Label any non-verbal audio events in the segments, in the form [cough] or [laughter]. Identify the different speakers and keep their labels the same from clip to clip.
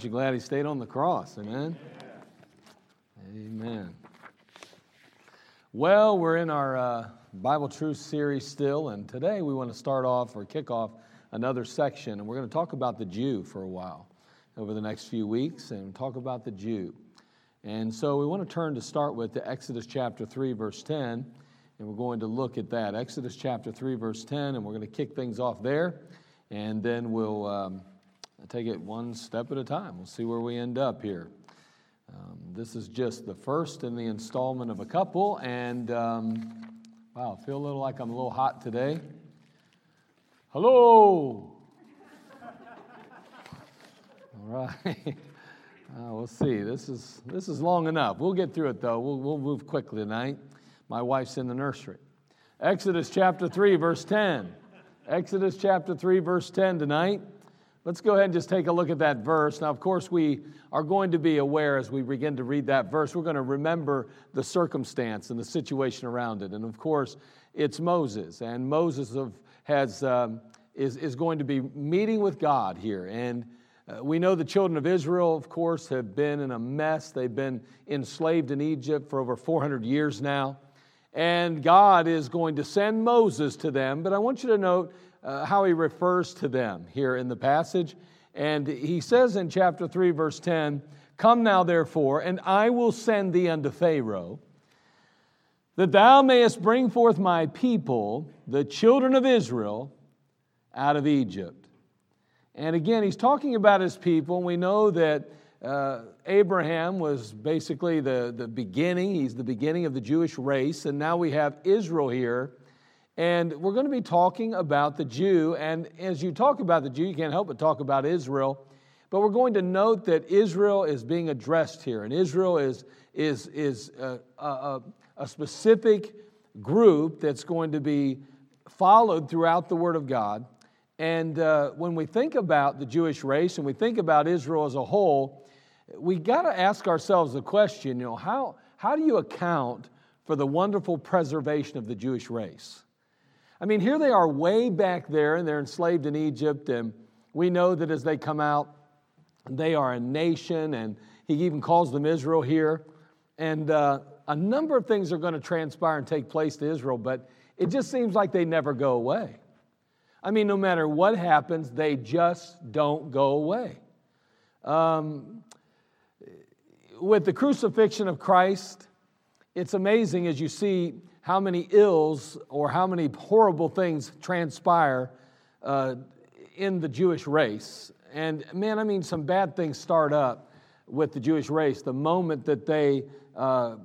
Speaker 1: Aren't you glad he stayed on the cross? Amen. Amen. Well, we're in our uh, Bible Truth series still, and today we want to start off or kick off another section, and we're going to talk about the Jew for a while over the next few weeks and talk about the Jew. And so we want to turn to start with to Exodus chapter 3, verse 10, and we're going to look at that. Exodus chapter 3, verse 10, and we're going to kick things off there, and then we'll um, take it one step at a time. We'll see where we end up here. Um, this is just the first in the installment of a couple, and um, wow, feel a little like I'm a little hot today. Hello. All right. [laughs] Uh, we'll see. This is this is long enough. We'll get through it though. We'll we'll move quickly tonight. My wife's in the nursery. Exodus chapter three, verse ten. Exodus chapter three, verse ten tonight. Let's go ahead and just take a look at that verse. Now, of course, we are going to be aware as we begin to read that verse, we're going to remember the circumstance and the situation around it. And of course, it's Moses. And Moses of, has, um, is, is going to be meeting with God here. And uh, we know the children of Israel, of course, have been in a mess. They've been enslaved in Egypt for over 400 years now. And God is going to send Moses to them. But I want you to note uh, how he refers to them here in the passage. And he says in chapter 3, verse 10 Come now, therefore, and I will send thee unto Pharaoh, that thou mayest bring forth my people, the children of Israel, out of Egypt. And again, he's talking about his people. And we know that uh, Abraham was basically the, the beginning, he's the beginning of the Jewish race. And now we have Israel here. And we're going to be talking about the Jew. And as you talk about the Jew, you can't help but talk about Israel. But we're going to note that Israel is being addressed here. And Israel is, is, is a, a, a specific group that's going to be followed throughout the Word of God. And uh, when we think about the Jewish race and we think about Israel as a whole, we got to ask ourselves the question you know, how, how do you account for the wonderful preservation of the Jewish race? I mean, here they are way back there and they're enslaved in Egypt, and we know that as they come out, they are a nation, and he even calls them Israel here. And uh, a number of things are going to transpire and take place to Israel, but it just seems like they never go away. I mean, no matter what happens, they just don't go away. Um, with the crucifixion of Christ, it's amazing as you see how many ills or how many horrible things transpire uh, in the Jewish race. And man, I mean, some bad things start up with the Jewish race the moment that they uh,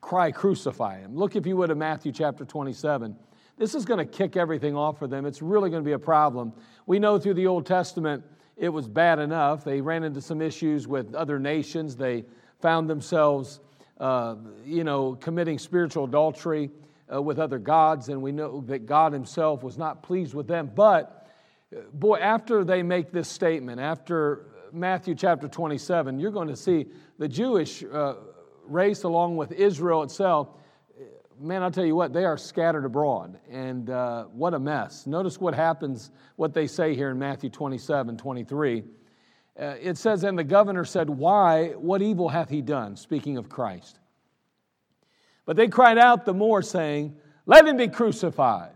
Speaker 1: cry, crucify him. Look, if you would, at Matthew chapter 27. This is going to kick everything off for them. It's really going to be a problem. We know through the Old Testament it was bad enough. They ran into some issues with other nations. They found themselves, uh, you know, committing spiritual adultery uh, with other gods, and we know that God Himself was not pleased with them. But, uh, boy, after they make this statement, after Matthew chapter 27, you're going to see the Jewish uh, race, along with Israel itself, man, I'll tell you what, they are scattered abroad. And uh, what a mess. Notice what happens, what they say here in Matthew 27 23. Uh, it says, And the governor said, Why? What evil hath he done? Speaking of Christ. But they cried out the more, saying, Let him be crucified.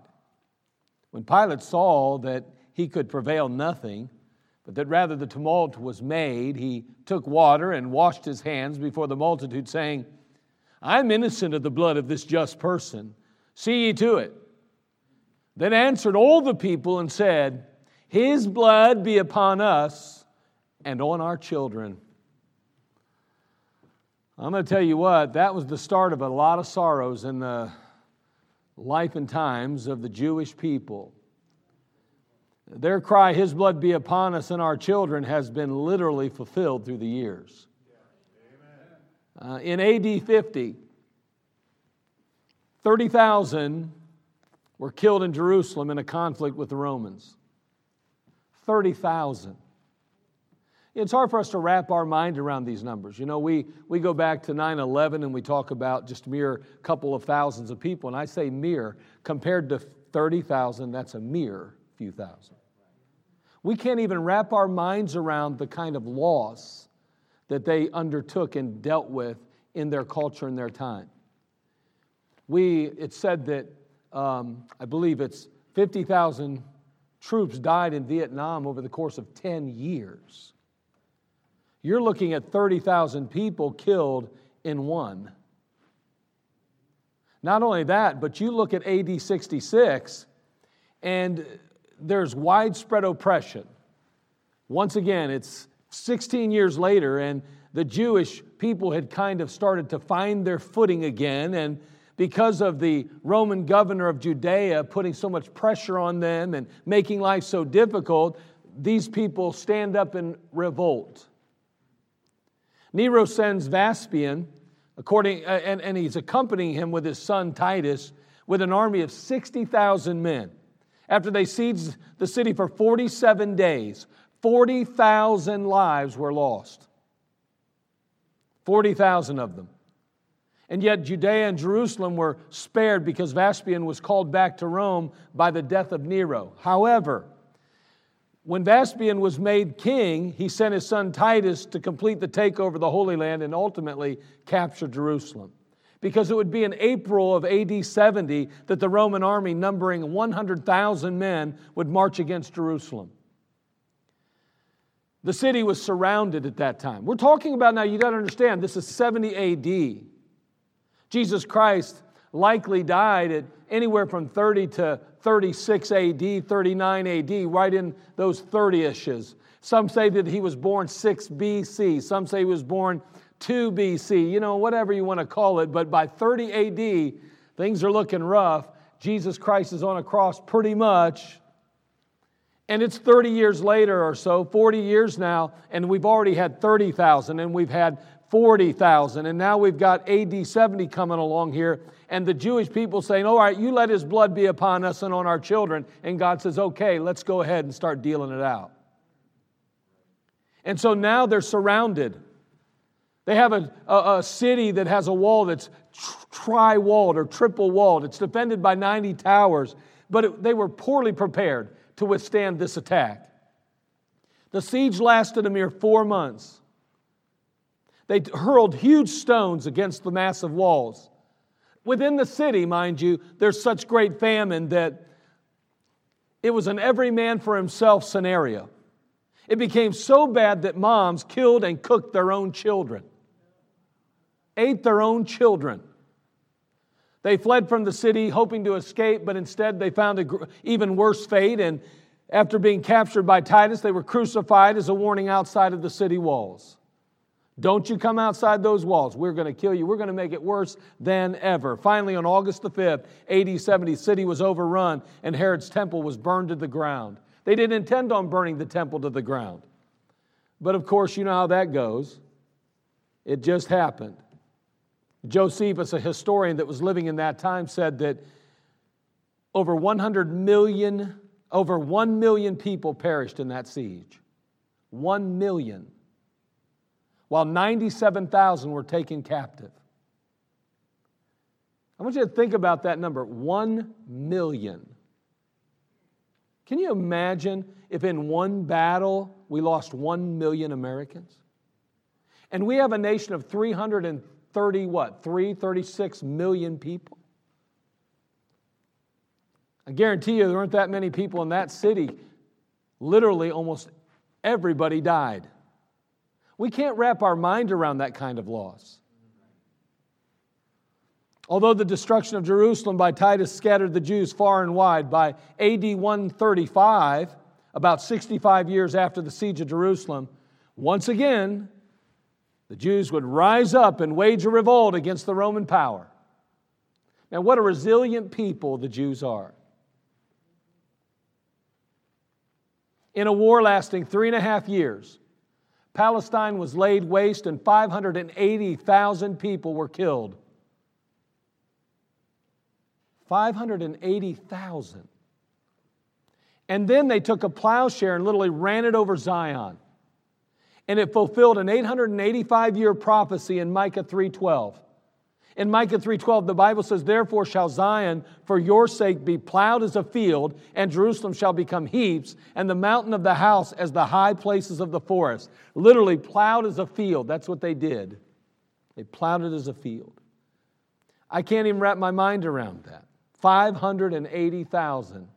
Speaker 1: When Pilate saw that he could prevail nothing, but that rather the tumult was made, he took water and washed his hands before the multitude, saying, I'm innocent of the blood of this just person. See ye to it. Then answered all the people and said, His blood be upon us and on our children. I'm going to tell you what, that was the start of a lot of sorrows in the life and times of the Jewish people. Their cry, His blood be upon us and our children, has been literally fulfilled through the years. Uh, in AD 50, 30,000 were killed in Jerusalem in a conflict with the Romans. 30,000. It's hard for us to wrap our mind around these numbers. You know, we, we go back to 9 11 and we talk about just mere couple of thousands of people. And I say mere, compared to 30,000, that's a mere few thousand. We can't even wrap our minds around the kind of loss that they undertook and dealt with in their culture and their time. We, it's said that, um, I believe it's 50,000 troops died in Vietnam over the course of 10 years. You're looking at 30,000 people killed in one. Not only that, but you look at AD 66, and there's widespread oppression. Once again, it's 16 years later, and the Jewish people had kind of started to find their footing again. And because of the Roman governor of Judea putting so much pressure on them and making life so difficult, these people stand up in revolt. Nero sends Vespasian, according, uh, and, and he's accompanying him with his son Titus, with an army of 60,000 men. After they sieged the city for 47 days, 40,000 lives were lost. 40,000 of them. And yet, Judea and Jerusalem were spared because Vespasian was called back to Rome by the death of Nero. However, when Vespasian was made king, he sent his son Titus to complete the takeover of the Holy Land and ultimately capture Jerusalem because it would be in April of AD 70 that the Roman army, numbering 100,000 men, would march against Jerusalem. The city was surrounded at that time. We're talking about now, you got to understand, this is 70 AD. Jesus Christ likely died at anywhere from 30 to 36 AD, 39 AD, right in those 30 ishes. Some say that he was born 6 BC. Some say he was born 2 BC, you know, whatever you want to call it. But by 30 AD, things are looking rough. Jesus Christ is on a cross pretty much. And it's 30 years later or so, 40 years now, and we've already had 30,000 and we've had 40,000. And now we've got AD 70 coming along here, and the Jewish people saying, All right, you let his blood be upon us and on our children. And God says, Okay, let's go ahead and start dealing it out. And so now they're surrounded. They have a, a, a city that has a wall that's tri walled or triple walled. It's defended by 90 towers, but it, they were poorly prepared to withstand this attack. The siege lasted a mere four months. They hurled huge stones against the massive walls. Within the city, mind you, there's such great famine that it was an every man for himself scenario. It became so bad that moms killed and cooked their own children ate their own children. They fled from the city hoping to escape, but instead they found an even worse fate. And after being captured by Titus, they were crucified as a warning outside of the city walls. Don't you come outside those walls. We're going to kill you. We're going to make it worse than ever. Finally, on August the 5th, AD 70, the city was overrun and Herod's temple was burned to the ground. They didn't intend on burning the temple to the ground. But of course, you know how that goes. It just happened. Josephus, a historian that was living in that time, said that over 100 million, over 1 million people perished in that siege. 1 million. While 97,000 were taken captive. I want you to think about that number 1 million. Can you imagine if in one battle we lost 1 million Americans? And we have a nation of 330, what, 336 million people. I guarantee you there weren't that many people in that city. Literally, almost everybody died. We can't wrap our mind around that kind of loss. Although the destruction of Jerusalem by Titus scattered the Jews far and wide, by AD 135, about 65 years after the siege of Jerusalem, once again, the Jews would rise up and wage a revolt against the Roman power. Now, what a resilient people the Jews are. In a war lasting three and a half years, Palestine was laid waste and 580,000 people were killed. 580,000. And then they took a plowshare and literally ran it over Zion and it fulfilled an 885 year prophecy in Micah 3:12. In Micah 3:12 the Bible says therefore shall Zion for your sake be plowed as a field and Jerusalem shall become heaps and the mountain of the house as the high places of the forest. Literally plowed as a field. That's what they did. They plowed it as a field. I can't even wrap my mind around that. 580,000.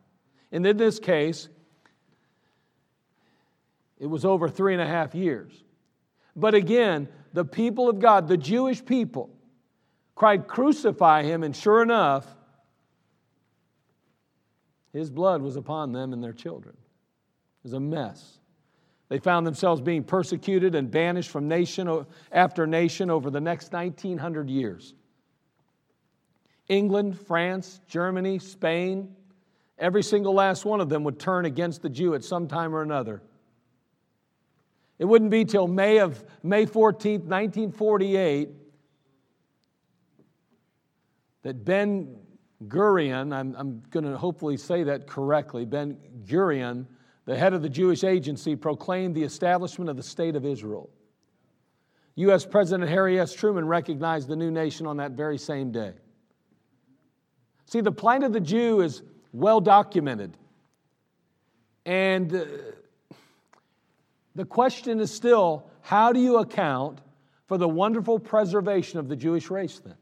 Speaker 1: And in this case, it was over three and a half years. But again, the people of God, the Jewish people, cried, Crucify him, and sure enough, his blood was upon them and their children. It was a mess. They found themselves being persecuted and banished from nation after nation over the next 1900 years. England, France, Germany, Spain, every single last one of them would turn against the Jew at some time or another. It wouldn't be till May of May 14th, 1948 that Ben Gurion, I'm, I'm going to hopefully say that correctly, Ben Gurion, the head of the Jewish agency, proclaimed the establishment of the State of Israel. U.S. President Harry S. Truman recognized the new nation on that very same day. See, the plight of the Jew is well documented. And uh, the question is still how do you account for the wonderful preservation of the Jewish race then?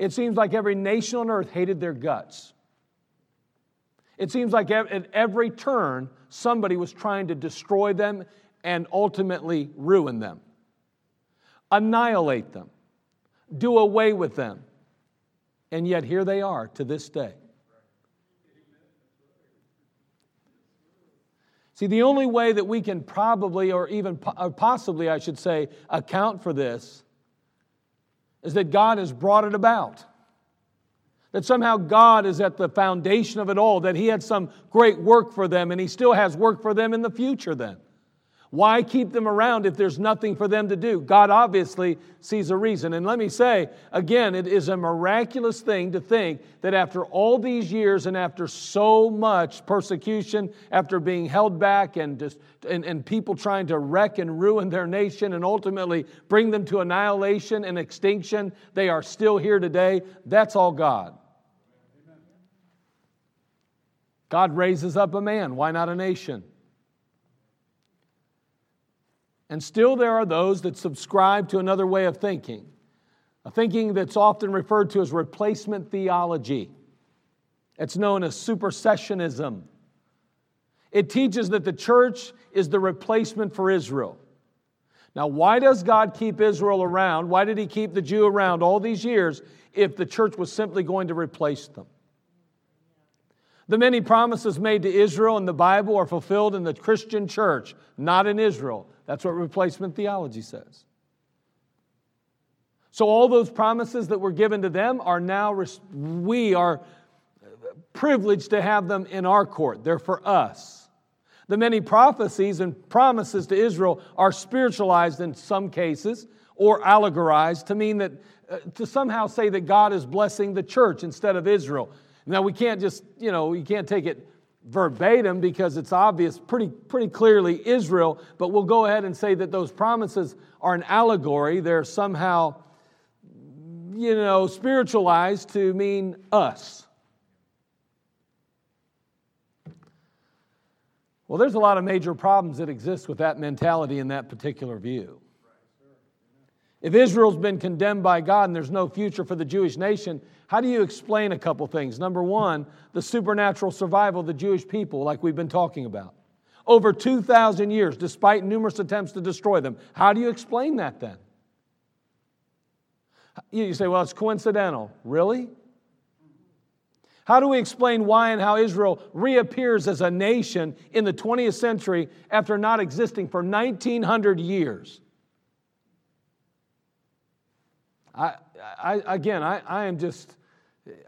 Speaker 1: It seems like every nation on earth hated their guts. It seems like at every turn, somebody was trying to destroy them and ultimately ruin them, annihilate them, do away with them. And yet, here they are to this day. See, the only way that we can probably, or even possibly, I should say, account for this is that God has brought it about. That somehow God is at the foundation of it all, that He had some great work for them, and He still has work for them in the future then. Why keep them around if there's nothing for them to do? God obviously sees a reason. And let me say, again, it is a miraculous thing to think that after all these years and after so much persecution, after being held back and, just, and, and people trying to wreck and ruin their nation and ultimately bring them to annihilation and extinction, they are still here today. That's all God. God raises up a man. Why not a nation? And still, there are those that subscribe to another way of thinking, a thinking that's often referred to as replacement theology. It's known as supersessionism. It teaches that the church is the replacement for Israel. Now, why does God keep Israel around? Why did He keep the Jew around all these years if the church was simply going to replace them? The many promises made to Israel in the Bible are fulfilled in the Christian church, not in Israel. That's what replacement theology says. So, all those promises that were given to them are now, we are privileged to have them in our court. They're for us. The many prophecies and promises to Israel are spiritualized in some cases or allegorized to mean that, uh, to somehow say that God is blessing the church instead of Israel. Now, we can't just, you know, you can't take it verbatim because it's obvious pretty, pretty clearly Israel, but we'll go ahead and say that those promises are an allegory. They're somehow, you know, spiritualized to mean us. Well, there's a lot of major problems that exist with that mentality and that particular view. If Israel's been condemned by God and there's no future for the Jewish nation, how do you explain a couple things? Number one, the supernatural survival of the Jewish people, like we've been talking about. Over 2,000 years, despite numerous attempts to destroy them. How do you explain that then? You say, well, it's coincidental. Really? How do we explain why and how Israel reappears as a nation in the 20th century after not existing for 1,900 years? I, I, again, I, I am just,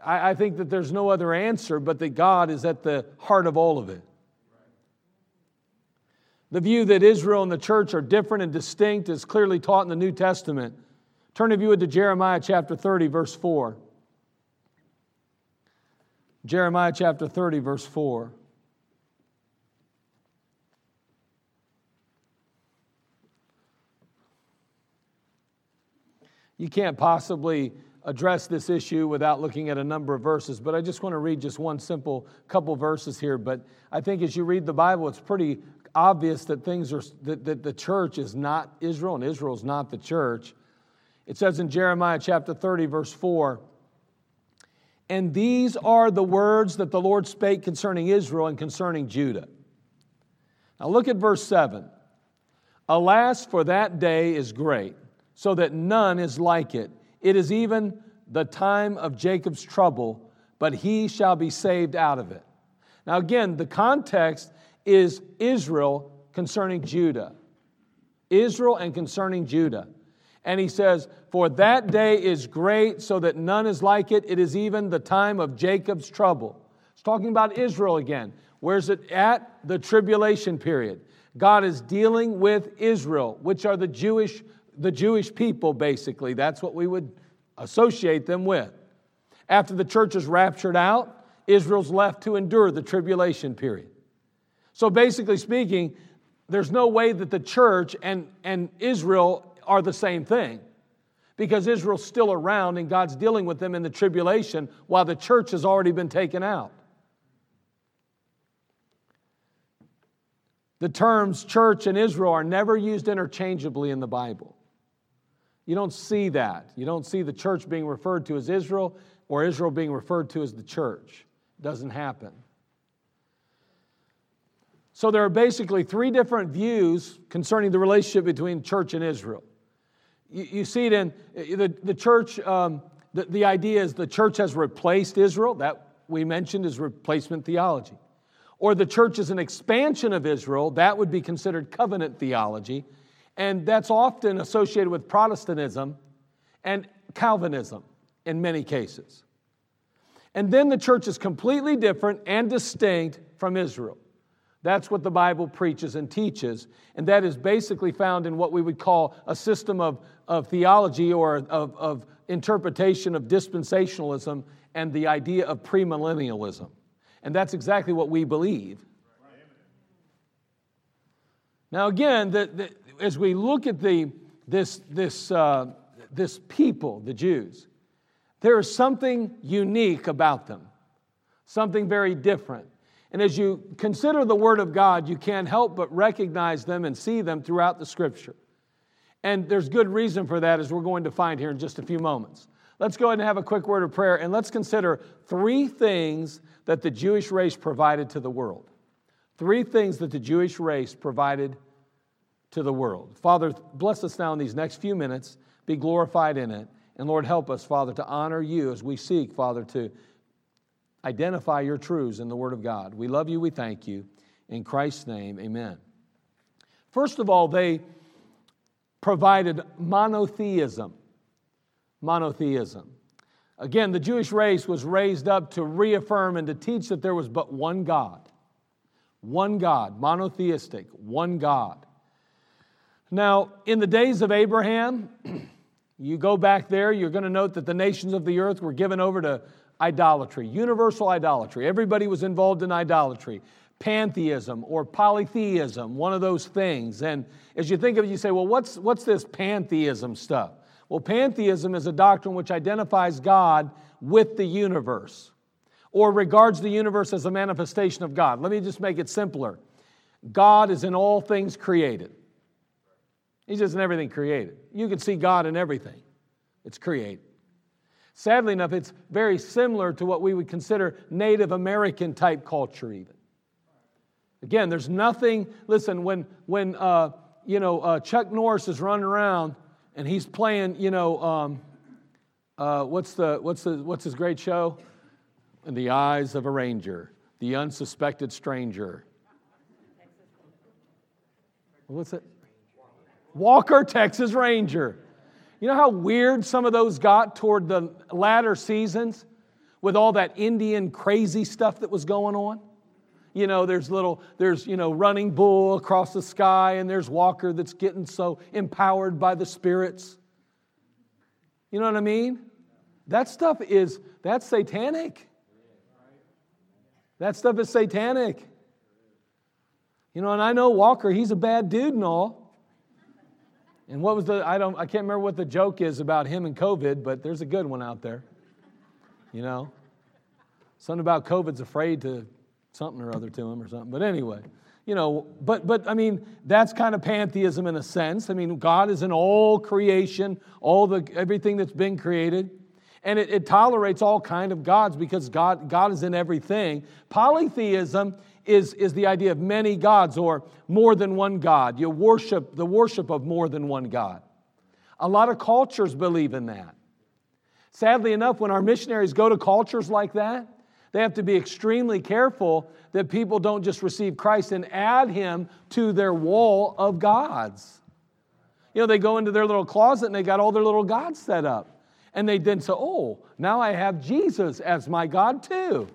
Speaker 1: I, I think that there's no other answer but that God is at the heart of all of it. The view that Israel and the church are different and distinct is clearly taught in the New Testament. Turn if you would to Jeremiah chapter 30, verse 4. Jeremiah chapter 30, verse 4. You can't possibly address this issue without looking at a number of verses, but I just want to read just one simple couple verses here. But I think as you read the Bible, it's pretty obvious that things are that, that the church is not Israel and Israel is not the church. It says in Jeremiah chapter 30, verse 4, and these are the words that the Lord spake concerning Israel and concerning Judah. Now look at verse 7. Alas, for that day is great, so that none is like it. It is even the time of Jacob's trouble, but he shall be saved out of it. Now, again, the context is Israel concerning Judah. Israel and concerning Judah. And he says, For that day is great, so that none is like it. It is even the time of Jacob's trouble. It's talking about Israel again. Where's it at? The tribulation period. God is dealing with Israel, which are the Jewish, the Jewish people, basically. That's what we would associate them with. After the church is raptured out, Israel's left to endure the tribulation period. So, basically speaking, there's no way that the church and, and Israel are the same thing because Israel's still around and God's dealing with them in the tribulation while the church has already been taken out. The terms church and Israel are never used interchangeably in the Bible. You don't see that. You don't see the church being referred to as Israel or Israel being referred to as the church. It doesn't happen. So there are basically three different views concerning the relationship between church and Israel. You, you see it in the, the church, um, the, the idea is the church has replaced Israel. That we mentioned is replacement theology. Or the church is an expansion of Israel. That would be considered covenant theology. And that's often associated with Protestantism and Calvinism in many cases. And then the church is completely different and distinct from Israel. That's what the Bible preaches and teaches. And that is basically found in what we would call a system of, of theology or of, of interpretation of dispensationalism and the idea of premillennialism. And that's exactly what we believe. Now, again, the, the, as we look at the, this, this, uh, this people, the Jews, there is something unique about them, something very different. And as you consider the Word of God, you can't help but recognize them and see them throughout the Scripture. And there's good reason for that, as we're going to find here in just a few moments. Let's go ahead and have a quick word of prayer, and let's consider three things that the Jewish race provided to the world. Three things that the Jewish race provided to the world. Father, bless us now in these next few minutes. Be glorified in it. And Lord, help us, Father, to honor you as we seek, Father, to identify your truths in the Word of God. We love you, we thank you. In Christ's name, amen. First of all, they provided monotheism. Monotheism. Again, the Jewish race was raised up to reaffirm and to teach that there was but one God. One God, monotheistic, one God. Now, in the days of Abraham, [clears throat] you go back there, you're going to note that the nations of the earth were given over to idolatry, universal idolatry. Everybody was involved in idolatry. Pantheism or polytheism, one of those things. And as you think of it, you say, well, what's, what's this pantheism stuff? Well, pantheism is a doctrine which identifies God with the universe or regards the universe as a manifestation of God. Let me just make it simpler God is in all things created, He's just in everything created. You can see God in everything, it's created. Sadly enough, it's very similar to what we would consider Native American type culture, even. Again, there's nothing, listen, when, when uh, you know, uh, Chuck Norris is running around and he's playing, you know, um, uh, what's, the, what's, the, what's his great show? In the eyes of a ranger, the unsuspected stranger. What's it? Walker, Texas Ranger. You know how weird some of those got toward the latter seasons with all that Indian crazy stuff that was going on? You know, there's little, there's, you know, running bull across the sky, and there's Walker that's getting so empowered by the spirits. You know what I mean? That stuff is, that's satanic. That stuff is satanic. You know, and I know Walker, he's a bad dude and all. And what was the, I don't, I can't remember what the joke is about him and COVID, but there's a good one out there. You know? Something about COVID's afraid to something or other to him or something. But anyway, you know, but but I mean, that's kind of pantheism in a sense. I mean, God is in all creation, all the everything that's been created. And it, it tolerates all kind of gods because God, God is in everything. Polytheism is, is the idea of many gods or more than one God. You worship the worship of more than one God. A lot of cultures believe in that. Sadly enough, when our missionaries go to cultures like that, they have to be extremely careful that people don't just receive Christ and add him to their wall of gods. You know, they go into their little closet and they got all their little gods set up. And they then say, oh, now I have Jesus as my God too.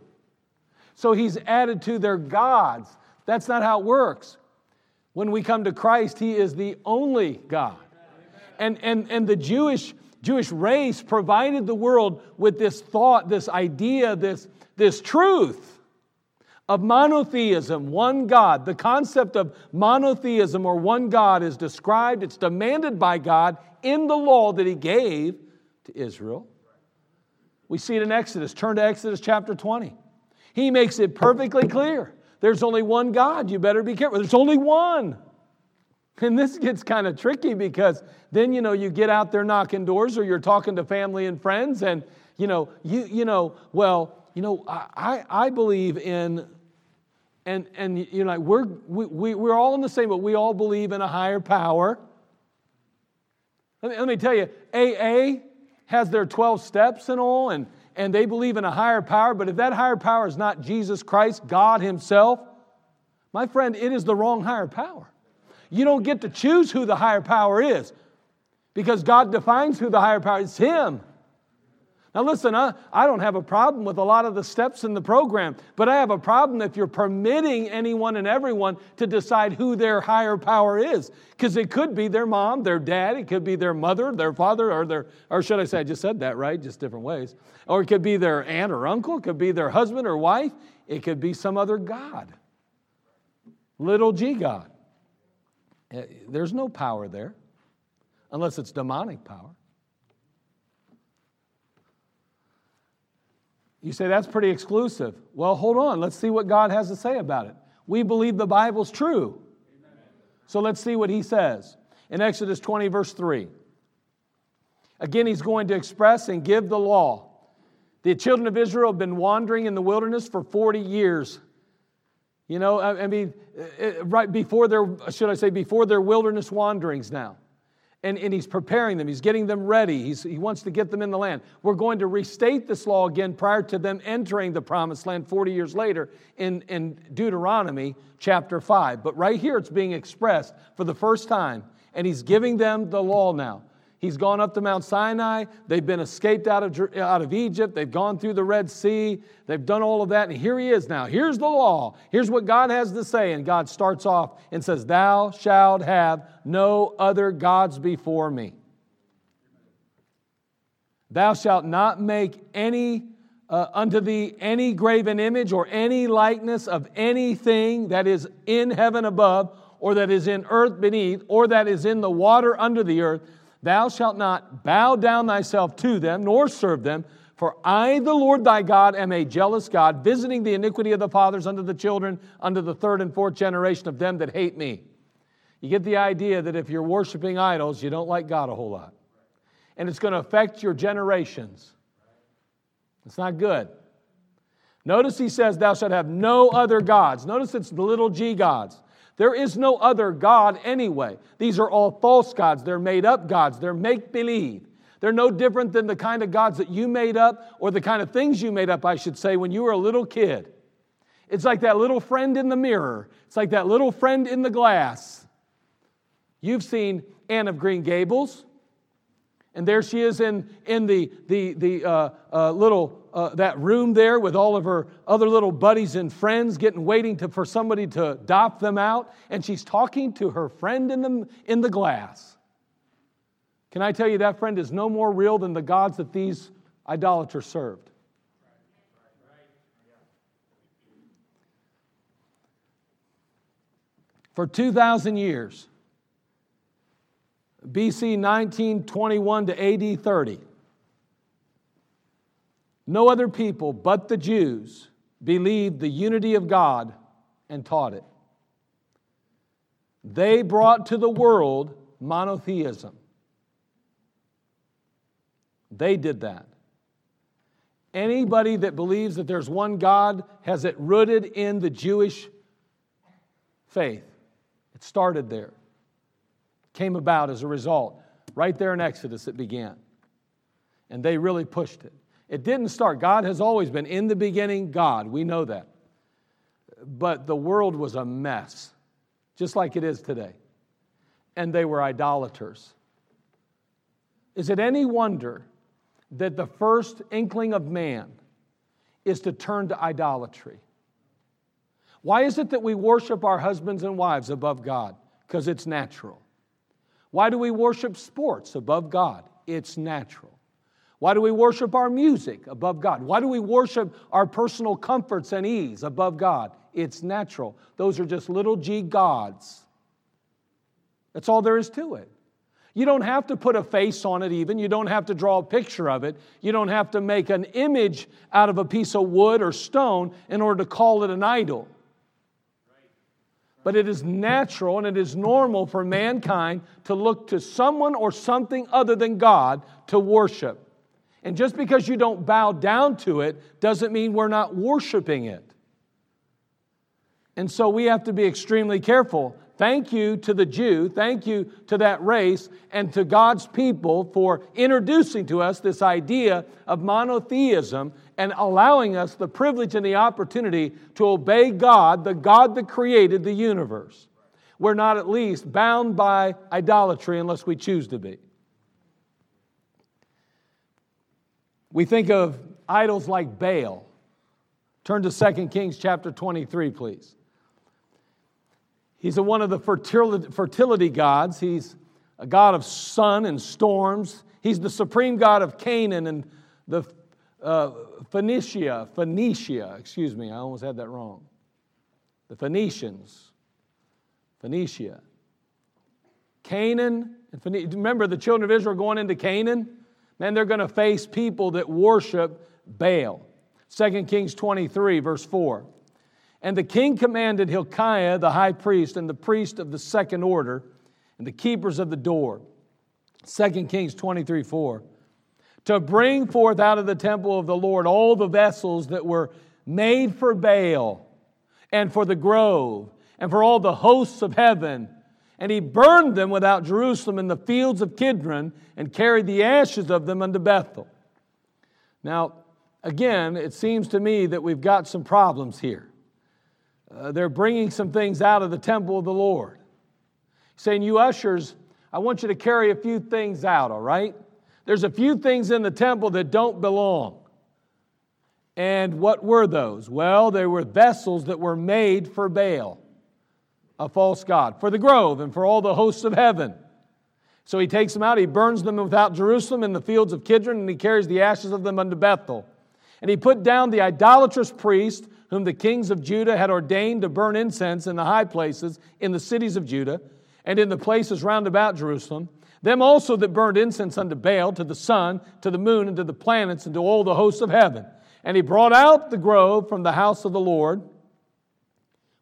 Speaker 1: So he's added to their gods. That's not how it works. When we come to Christ, he is the only God. And, and, and the Jewish, Jewish race provided the world with this thought, this idea, this, this truth of monotheism, one God. The concept of monotheism or one God is described, it's demanded by God in the law that He gave to Israel. We see it in Exodus. Turn to Exodus chapter 20. He makes it perfectly clear. There's only one God. You better be careful. There's only one. And this gets kind of tricky because then, you know, you get out there knocking doors or you're talking to family and friends and, you know, you, you know, well, you know, I, I believe in, and, and you know, like we're, we, we, we're all in the same, but we all believe in a higher power. Let me, let me tell you, AA has their 12 steps and all, and and they believe in a higher power, but if that higher power is not Jesus Christ, God Himself, my friend, it is the wrong higher power. You don't get to choose who the higher power is because God defines who the higher power is It's Him. Now, listen, I, I don't have a problem with a lot of the steps in the program, but I have a problem if you're permitting anyone and everyone to decide who their higher power is. Because it could be their mom, their dad, it could be their mother, their father, or their, or should I say, I just said that, right? Just different ways. Or it could be their aunt or uncle, it could be their husband or wife, it could be some other God. Little g God. Eh, there's no power there, unless it's demonic power. You say that's pretty exclusive. Well, hold on. Let's see what God has to say about it. We believe the Bible's true. So let's see what he says. In Exodus 20, verse 3. Again, he's going to express and give the law. The children of Israel have been wandering in the wilderness for 40 years. You know, I mean, eh, eh, right before their, should I say, before their wilderness wanderings now and, and he's preparing them. He's getting them ready. He's, he wants to get them in the land. We're going to restate this law again prior to them entering the promised land 40 years later in, in Deuteronomy chapter 5. But right here, it's being expressed for the first time, and he's giving them the law now. He's gone up to Mount Sinai. They've been escaped out of, out of Egypt. They've gone through the Red Sea. They've done all of that. And here he is now. Here's the law. Here's what God has to say. And God starts off and says, Thou shalt have no other gods before me. Thou shalt not make any uh, unto thee any graven image or any likeness of anything that is in heaven above, or that is in earth beneath, or that is in the water under the earth Thou shalt not bow down thyself to them, nor serve them. For I, the Lord thy God, am a jealous God, visiting the iniquity of the fathers unto the children, unto the third and fourth generation of them that hate me. You get the idea that if you're worshiping idols, you don't like God a whole lot. And it's going to affect your generations. It's not good. Notice he says, Thou shalt have no other gods. Notice it's the little g gods. There is no other God anyway. These are all false gods. They're made up gods. They're make believe. They're no different than the kind of gods that you made up or the kind of things you made up, I should say, when you were a little kid. It's like that little friend in the mirror, it's like that little friend in the glass. You've seen Anne of Green Gables. And there she is in, in the, the, the uh, uh, little, uh, that room there with all of her other little buddies and friends getting, waiting to, for somebody to adopt them out. And she's talking to her friend in the, in the glass. Can I tell you that friend is no more real than the gods that these idolaters served? For 2,000 years, BC 1921 to AD 30. No other people but the Jews believed the unity of God and taught it. They brought to the world monotheism. They did that. Anybody that believes that there's one God has it rooted in the Jewish faith. It started there, came about as a result. Right there in Exodus, it began. And they really pushed it. It didn't start. God has always been in the beginning, God. We know that. But the world was a mess, just like it is today. And they were idolaters. Is it any wonder that the first inkling of man is to turn to idolatry? Why is it that we worship our husbands and wives above God? Because it's natural. Why do we worship sports above God? It's natural. Why do we worship our music above God? Why do we worship our personal comforts and ease above God? It's natural. Those are just little g gods. That's all there is to it. You don't have to put a face on it, even. You don't have to draw a picture of it. You don't have to make an image out of a piece of wood or stone in order to call it an idol. But it is natural and it is normal for mankind to look to someone or something other than God to worship. And just because you don't bow down to it doesn't mean we're not worshiping it. And so we have to be extremely careful. Thank you to the Jew, thank you to that race, and to God's people for introducing to us this idea of monotheism and allowing us the privilege and the opportunity to obey God, the God that created the universe. We're not at least bound by idolatry unless we choose to be. We think of idols like Baal. Turn to 2 Kings chapter 23, please. He's a, one of the fertility, fertility gods. He's a god of sun and storms. He's the supreme god of Canaan and the uh, Phoenicia, Phoenicia, excuse me, I almost had that wrong. The Phoenicians, Phoenicia. Canaan and Phoenicia. Remember the children of Israel going into Canaan? Man, they're going to face people that worship Baal. 2 Kings 23, verse 4. And the king commanded Hilkiah, the high priest, and the priest of the second order, and the keepers of the door. 2 Kings 23, 4. To bring forth out of the temple of the Lord all the vessels that were made for Baal, and for the grove, and for all the hosts of heaven and he burned them without Jerusalem in the fields of Kidron and carried the ashes of them unto Bethel. Now, again, it seems to me that we've got some problems here. Uh, they're bringing some things out of the temple of the Lord. Saying, You ushers, I want you to carry a few things out, all right? There's a few things in the temple that don't belong. And what were those? Well, they were vessels that were made for Baal a false God, for the grove and for all the hosts of heaven. So he takes them out, he burns them without Jerusalem in the fields of Kidron, and he carries the ashes of them unto Bethel. And he put down the idolatrous priest whom the kings of Judah had ordained to burn incense in the high places in the cities of Judah and in the places round about Jerusalem. Them also that burned incense unto Baal, to the sun, to the moon, and to the planets, and to all the hosts of heaven. And he brought out the grove from the house of the Lord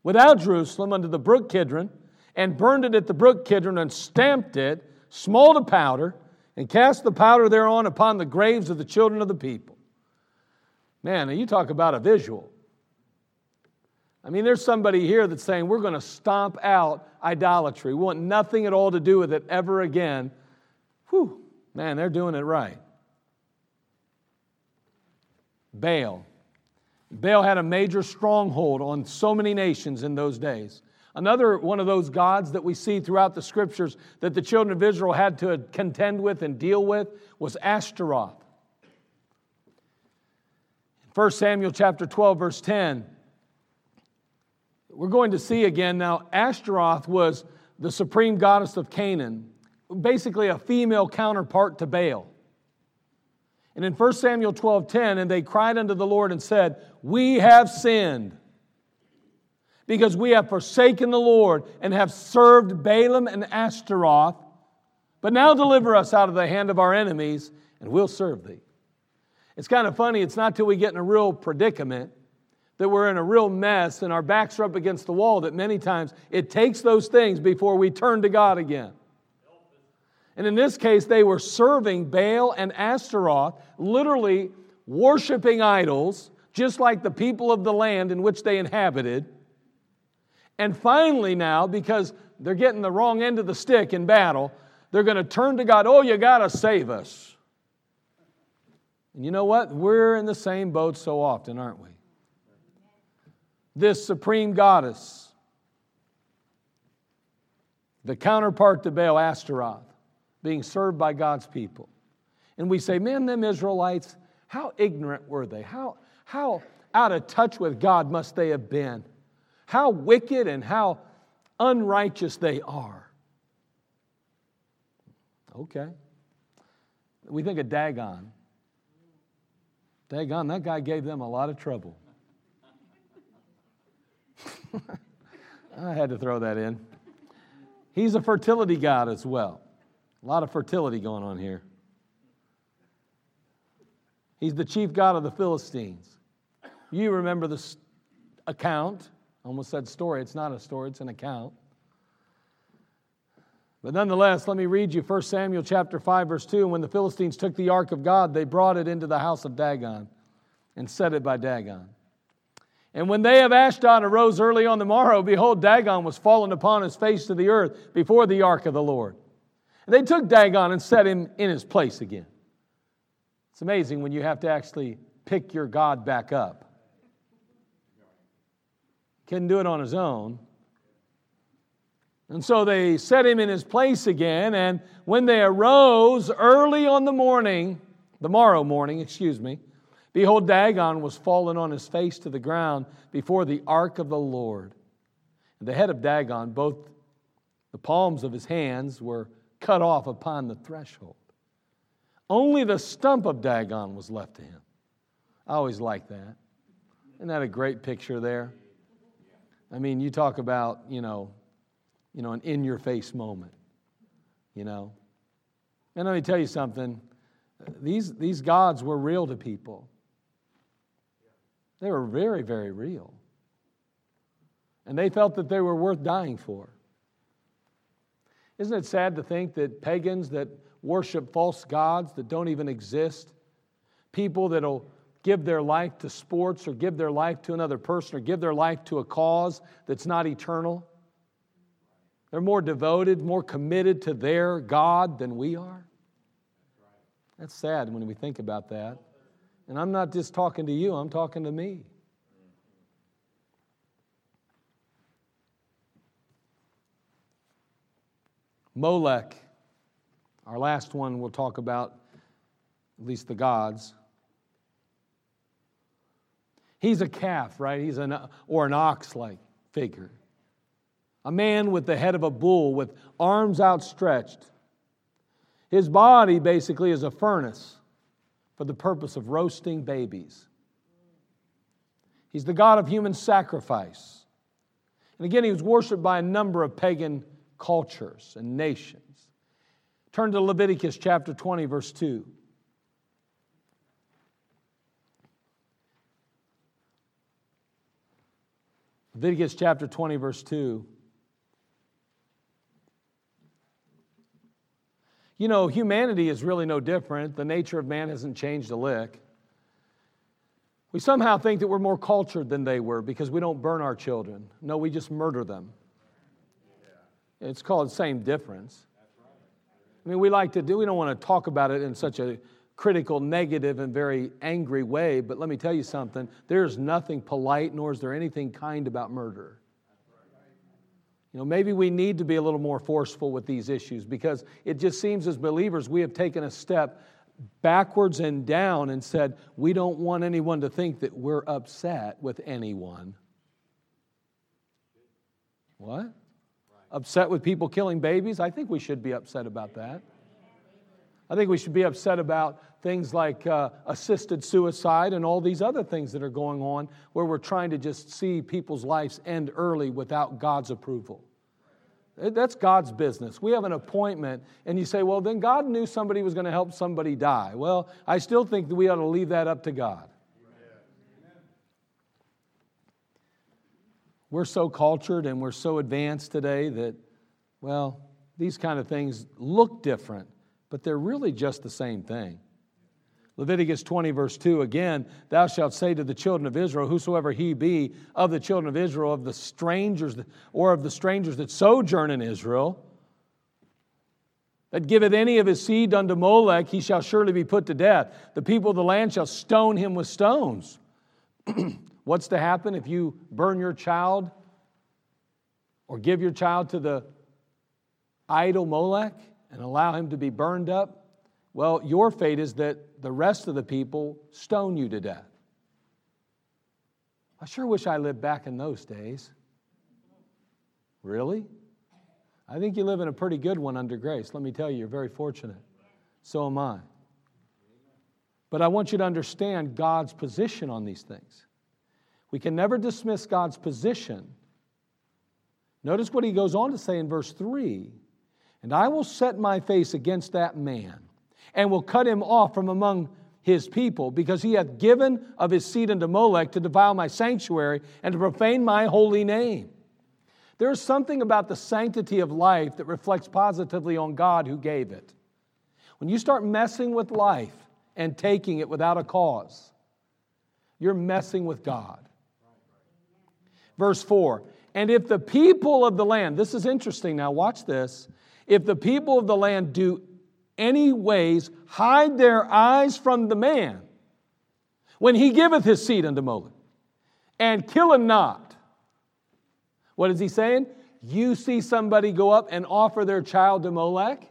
Speaker 1: without Jerusalem unto the brook Kidron, and burned it at the brook Kidron, and stamped it, small to powder, and cast the powder thereon upon the graves of the children of the people. Man, now you talk about a visual. I mean, there's somebody here that's saying we're going to stomp out idolatry. We want nothing at all to do with it ever again. Whew, man, they're doing it right. Baal. Baal had a major stronghold on so many nations in those days. Another one of those gods that we see throughout the scriptures that the children of Israel had to contend with and deal with was Ashtaroth. 1 Samuel chapter 12 verse 10 we're going to see again now Ashtaroth was the supreme goddess of Canaan, basically a female counterpart to Baal. And in 1 Samuel 12 10, and they cried unto the Lord and said, We have sinned because we have forsaken the Lord and have served Baalim and Ashtaroth. But now deliver us out of the hand of our enemies, and we'll serve thee. It's kind of funny, it's not till we get in a real predicament that we're in a real mess and our backs are up against the wall that many times it takes those things before we turn to God again. And in this case, they were serving Baal and Ashtaroth, literally worshiping idols, just like the people of the land in which they inhabited. And finally, now, because they're getting the wrong end of the stick in battle, they're going to turn to God, oh, you got to save us. And you know what? We're in the same boat so often, aren't we? This supreme goddess, the counterpart to Baal Ashtaroth, being served by God's people. And we say, man, them Israelites, how ignorant were they? How, how out of touch with God must they have been? How wicked and how unrighteous they are. Okay. We think of Dagon. Dagon, that guy gave them a lot of trouble. [laughs] I had to throw that in. He's a fertility god as well. A lot of fertility going on here. He's the chief god of the Philistines. You remember this account. I almost said story. It's not a story, it's an account. But nonetheless, let me read you 1 Samuel chapter 5 verse 2 and when the Philistines took the ark of God they brought it into the house of Dagon and set it by Dagon. And when they of Ashdod arose early on the morrow behold Dagon was fallen upon his face to the earth before the ark of the Lord. And they took Dagon and set him in his place again. It's amazing when you have to actually pick your God back up. Couldn't do it on his own. And so they set him in his place again, and when they arose early on the morning, the morrow morning, excuse me, behold, Dagon was fallen on his face to the ground before the ark of the Lord. And the head of Dagon, both the palms of his hands, were cut off upon the threshold. Only the stump of Dagon was left to him. I always like that. Isn't that a great picture there? I mean, you talk about, you know, you know, an in your face moment, you know. And let me tell you something these, these gods were real to people, they were very, very real. And they felt that they were worth dying for. Isn't it sad to think that pagans that worship false gods that don't even exist, people that'll give their life to sports or give their life to another person or give their life to a cause that's not eternal, they're more devoted, more committed to their God than we are. That's sad when we think about that. And I'm not just talking to you, I'm talking to me. Molech, our last one we'll talk about, at least the gods. He's a calf, right? He's an or an ox-like figure a man with the head of a bull with arms outstretched. His body basically is a furnace for the purpose of roasting babies. He's the God of human sacrifice. And again, he was worshiped by a number of pagan cultures and nations. Turn to Leviticus chapter 20, verse 2. Leviticus chapter 20, verse 2. You know, humanity is really no different. The nature of man hasn't changed a lick. We somehow think that we're more cultured than they were because we don't burn our children. No, we just murder them. It's called same difference. I mean, we like to do, we don't want to talk about it in such a critical, negative, and very angry way, but let me tell you something. There's nothing polite, nor is there anything kind about murder. You know, maybe we need to be a little more forceful with these issues because it just seems as believers we have taken a step backwards and down and said, we don't want anyone to think that we're upset with anyone. What? Upset with people killing babies? I think we should be upset about that. I think we should be upset about things like uh, assisted suicide and all these other things that are going on where we're trying to just see people's lives end early without God's approval. That's God's business. We have an appointment, and you say, well, then God knew somebody was going to help somebody die. Well, I still think that we ought to leave that up to God. We're so cultured and we're so advanced today that, well, these kind of things look different, but they're really just the same thing. Leviticus 20, verse 2 again, thou shalt say to the children of Israel, whosoever he be of the children of Israel, of the strangers, or of the strangers that sojourn in Israel, that giveth any of his seed unto Molech, he shall surely be put to death. The people of the land shall stone him with stones. [clears throat] What's to happen if you burn your child or give your child to the idol Molech and allow him to be burned up? Well, your fate is that the rest of the people stone you to death. I sure wish I lived back in those days. Really? I think you live in a pretty good one under grace. Let me tell you, you're very fortunate. So am I. But I want you to understand God's position on these things. We can never dismiss God's position. Notice what he goes on to say in verse 3 And I will set my face against that man and will cut him off from among his people, because he hath given of his seed unto Molech to defile my sanctuary and to profane my holy name. There is something about the sanctity of life that reflects positively on God who gave it. When you start messing with life and taking it without a cause, you're messing with God. Verse 4 And if the people of the land, this is interesting now, watch this. If the people of the land do any ways hide their eyes from the man when he giveth his seed unto Molech, and kill him not. What is he saying? You see somebody go up and offer their child to Molech,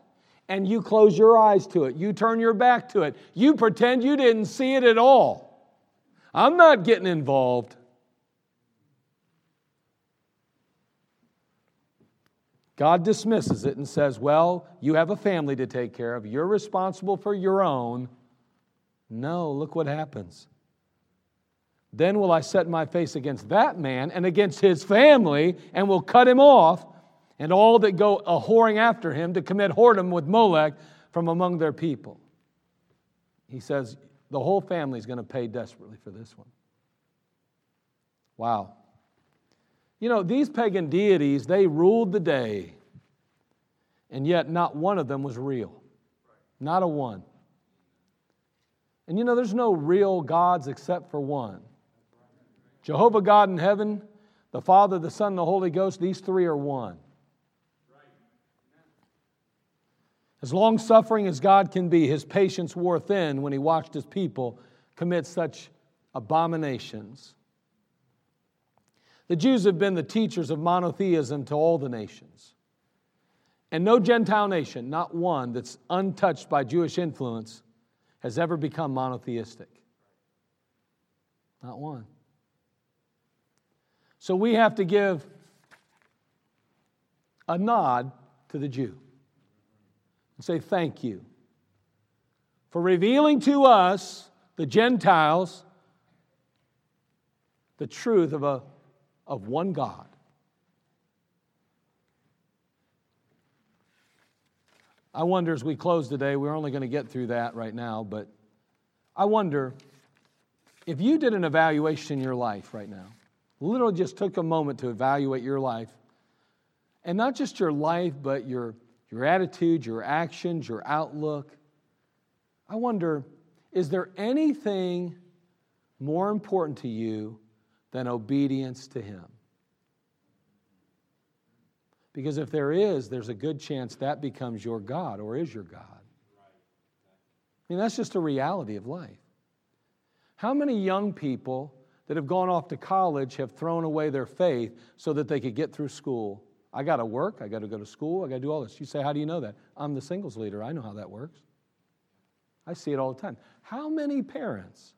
Speaker 1: and you close your eyes to it. You turn your back to it. You pretend you didn't see it at all. I'm not getting involved. God dismisses it and says, Well, you have a family to take care of. You're responsible for your own. No, look what happens. Then will I set my face against that man and against his family, and will cut him off, and all that go a whoring after him to commit whoredom with Molech from among their people. He says, The whole family is going to pay desperately for this one. Wow. You know, these pagan deities, they ruled the day, and yet not one of them was real. Not a one. And you know, there's no real gods except for one Jehovah God in heaven, the Father, the Son, the Holy Ghost, these three are one. As long suffering as God can be, his patience wore thin when he watched his people commit such abominations. The Jews have been the teachers of monotheism to all the nations. And no Gentile nation, not one that's untouched by Jewish influence, has ever become monotheistic. Not one. So we have to give a nod to the Jew and say, Thank you for revealing to us, the Gentiles, the truth of a of one God. I wonder as we close today, we're only going to get through that right now, but I wonder if you did an evaluation in your life right now, literally just took a moment to evaluate your life, and not just your life, but your, your attitude, your actions, your outlook. I wonder, is there anything more important to you than obedience to Him. Because if there is, there's a good chance that becomes your God or is your God. I mean, that's just a reality of life. How many young people that have gone off to college have thrown away their faith so that they could get through school? I got to work, I got to go to school, I got to do all this. You say, How do you know that? I'm the singles leader, I know how that works. I see it all the time. How many parents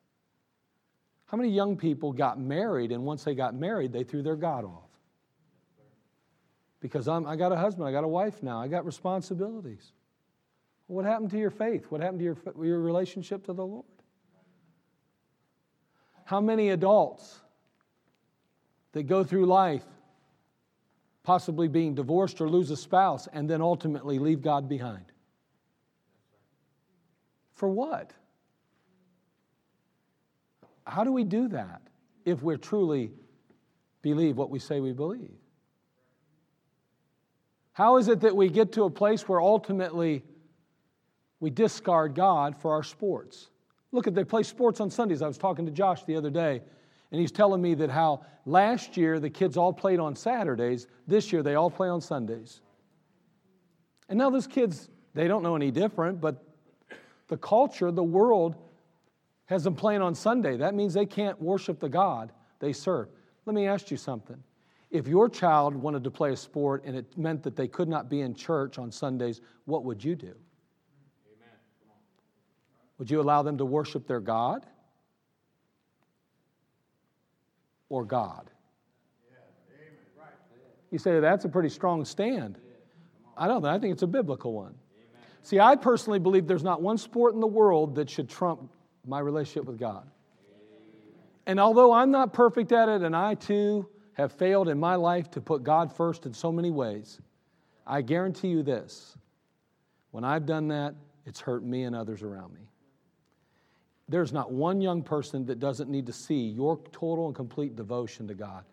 Speaker 1: how many young people got married and once they got married, they threw their God off? Because I'm, I got a husband, I got a wife now, I got responsibilities. What happened to your faith? What happened to your, your relationship to the Lord? How many adults that go through life possibly being divorced or lose a spouse, and then ultimately leave God behind. For what? How do we do that if we're truly believe what we say we believe? How is it that we get to a place where ultimately we discard God for our sports? Look at they play sports on Sundays. I was talking to Josh the other day, and he's telling me that how last year the kids all played on Saturdays, this year they all play on Sundays. And now those kids, they don't know any different, but the culture, the world, has them playing on Sunday. That means they can't worship the God they serve. Let me ask you something. If your child wanted to play a sport and it meant that they could not be in church on Sundays, what would you do? Would you allow them to worship their God or God? You say that's a pretty strong stand. I don't know. I think it's a biblical one. See, I personally believe there's not one sport in the world that should trump my relationship with God. And although I'm not perfect at it, and I too have failed in my life to put God first in so many ways, I guarantee you this when I've done that, it's hurt me and others around me. There's not one young person that doesn't need to see your total and complete devotion to God.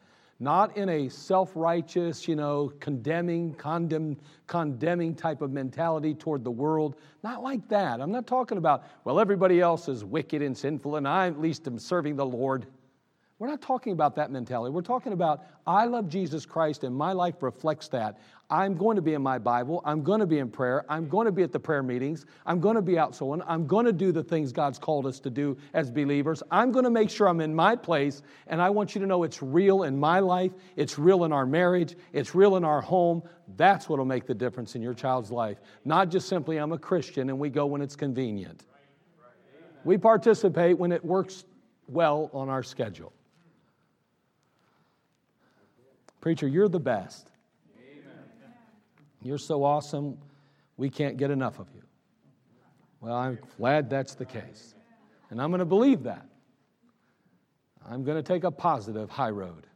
Speaker 1: Not in a self righteous, you know, condemning, condemn, condemning type of mentality toward the world. Not like that. I'm not talking about, well, everybody else is wicked and sinful, and I at least am serving the Lord. We're not talking about that mentality. We're talking about, I love Jesus Christ and my life reflects that. I'm going to be in my Bible. I'm going to be in prayer. I'm going to be at the prayer meetings. I'm going to be out sowing. I'm going to do the things God's called us to do as believers. I'm going to make sure I'm in my place. And I want you to know it's real in my life. It's real in our marriage. It's real in our home. That's what will make the difference in your child's life. Not just simply, I'm a Christian and we go when it's convenient. We participate when it works well on our schedule. Preacher, you're the best. You're so awesome, we can't get enough of you. Well, I'm glad that's the case. And I'm going to believe that. I'm going to take a positive high road.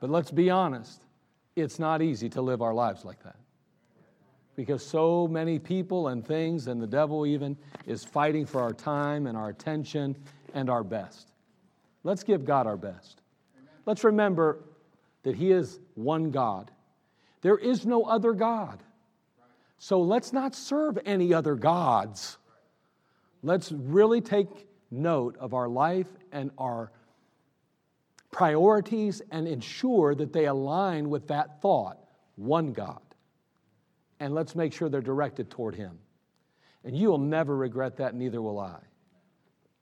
Speaker 1: But let's be honest, it's not easy to live our lives like that. Because so many people and things, and the devil even, is fighting for our time and our attention and our best. Let's give God our best. Let's remember that He is one God. There is no other God. So let's not serve any other gods. Let's really take note of our life and our priorities and ensure that they align with that thought one God. And let's make sure they're directed toward Him. And you will never regret that, neither will I,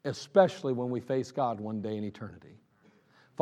Speaker 1: especially when we face God one day in eternity.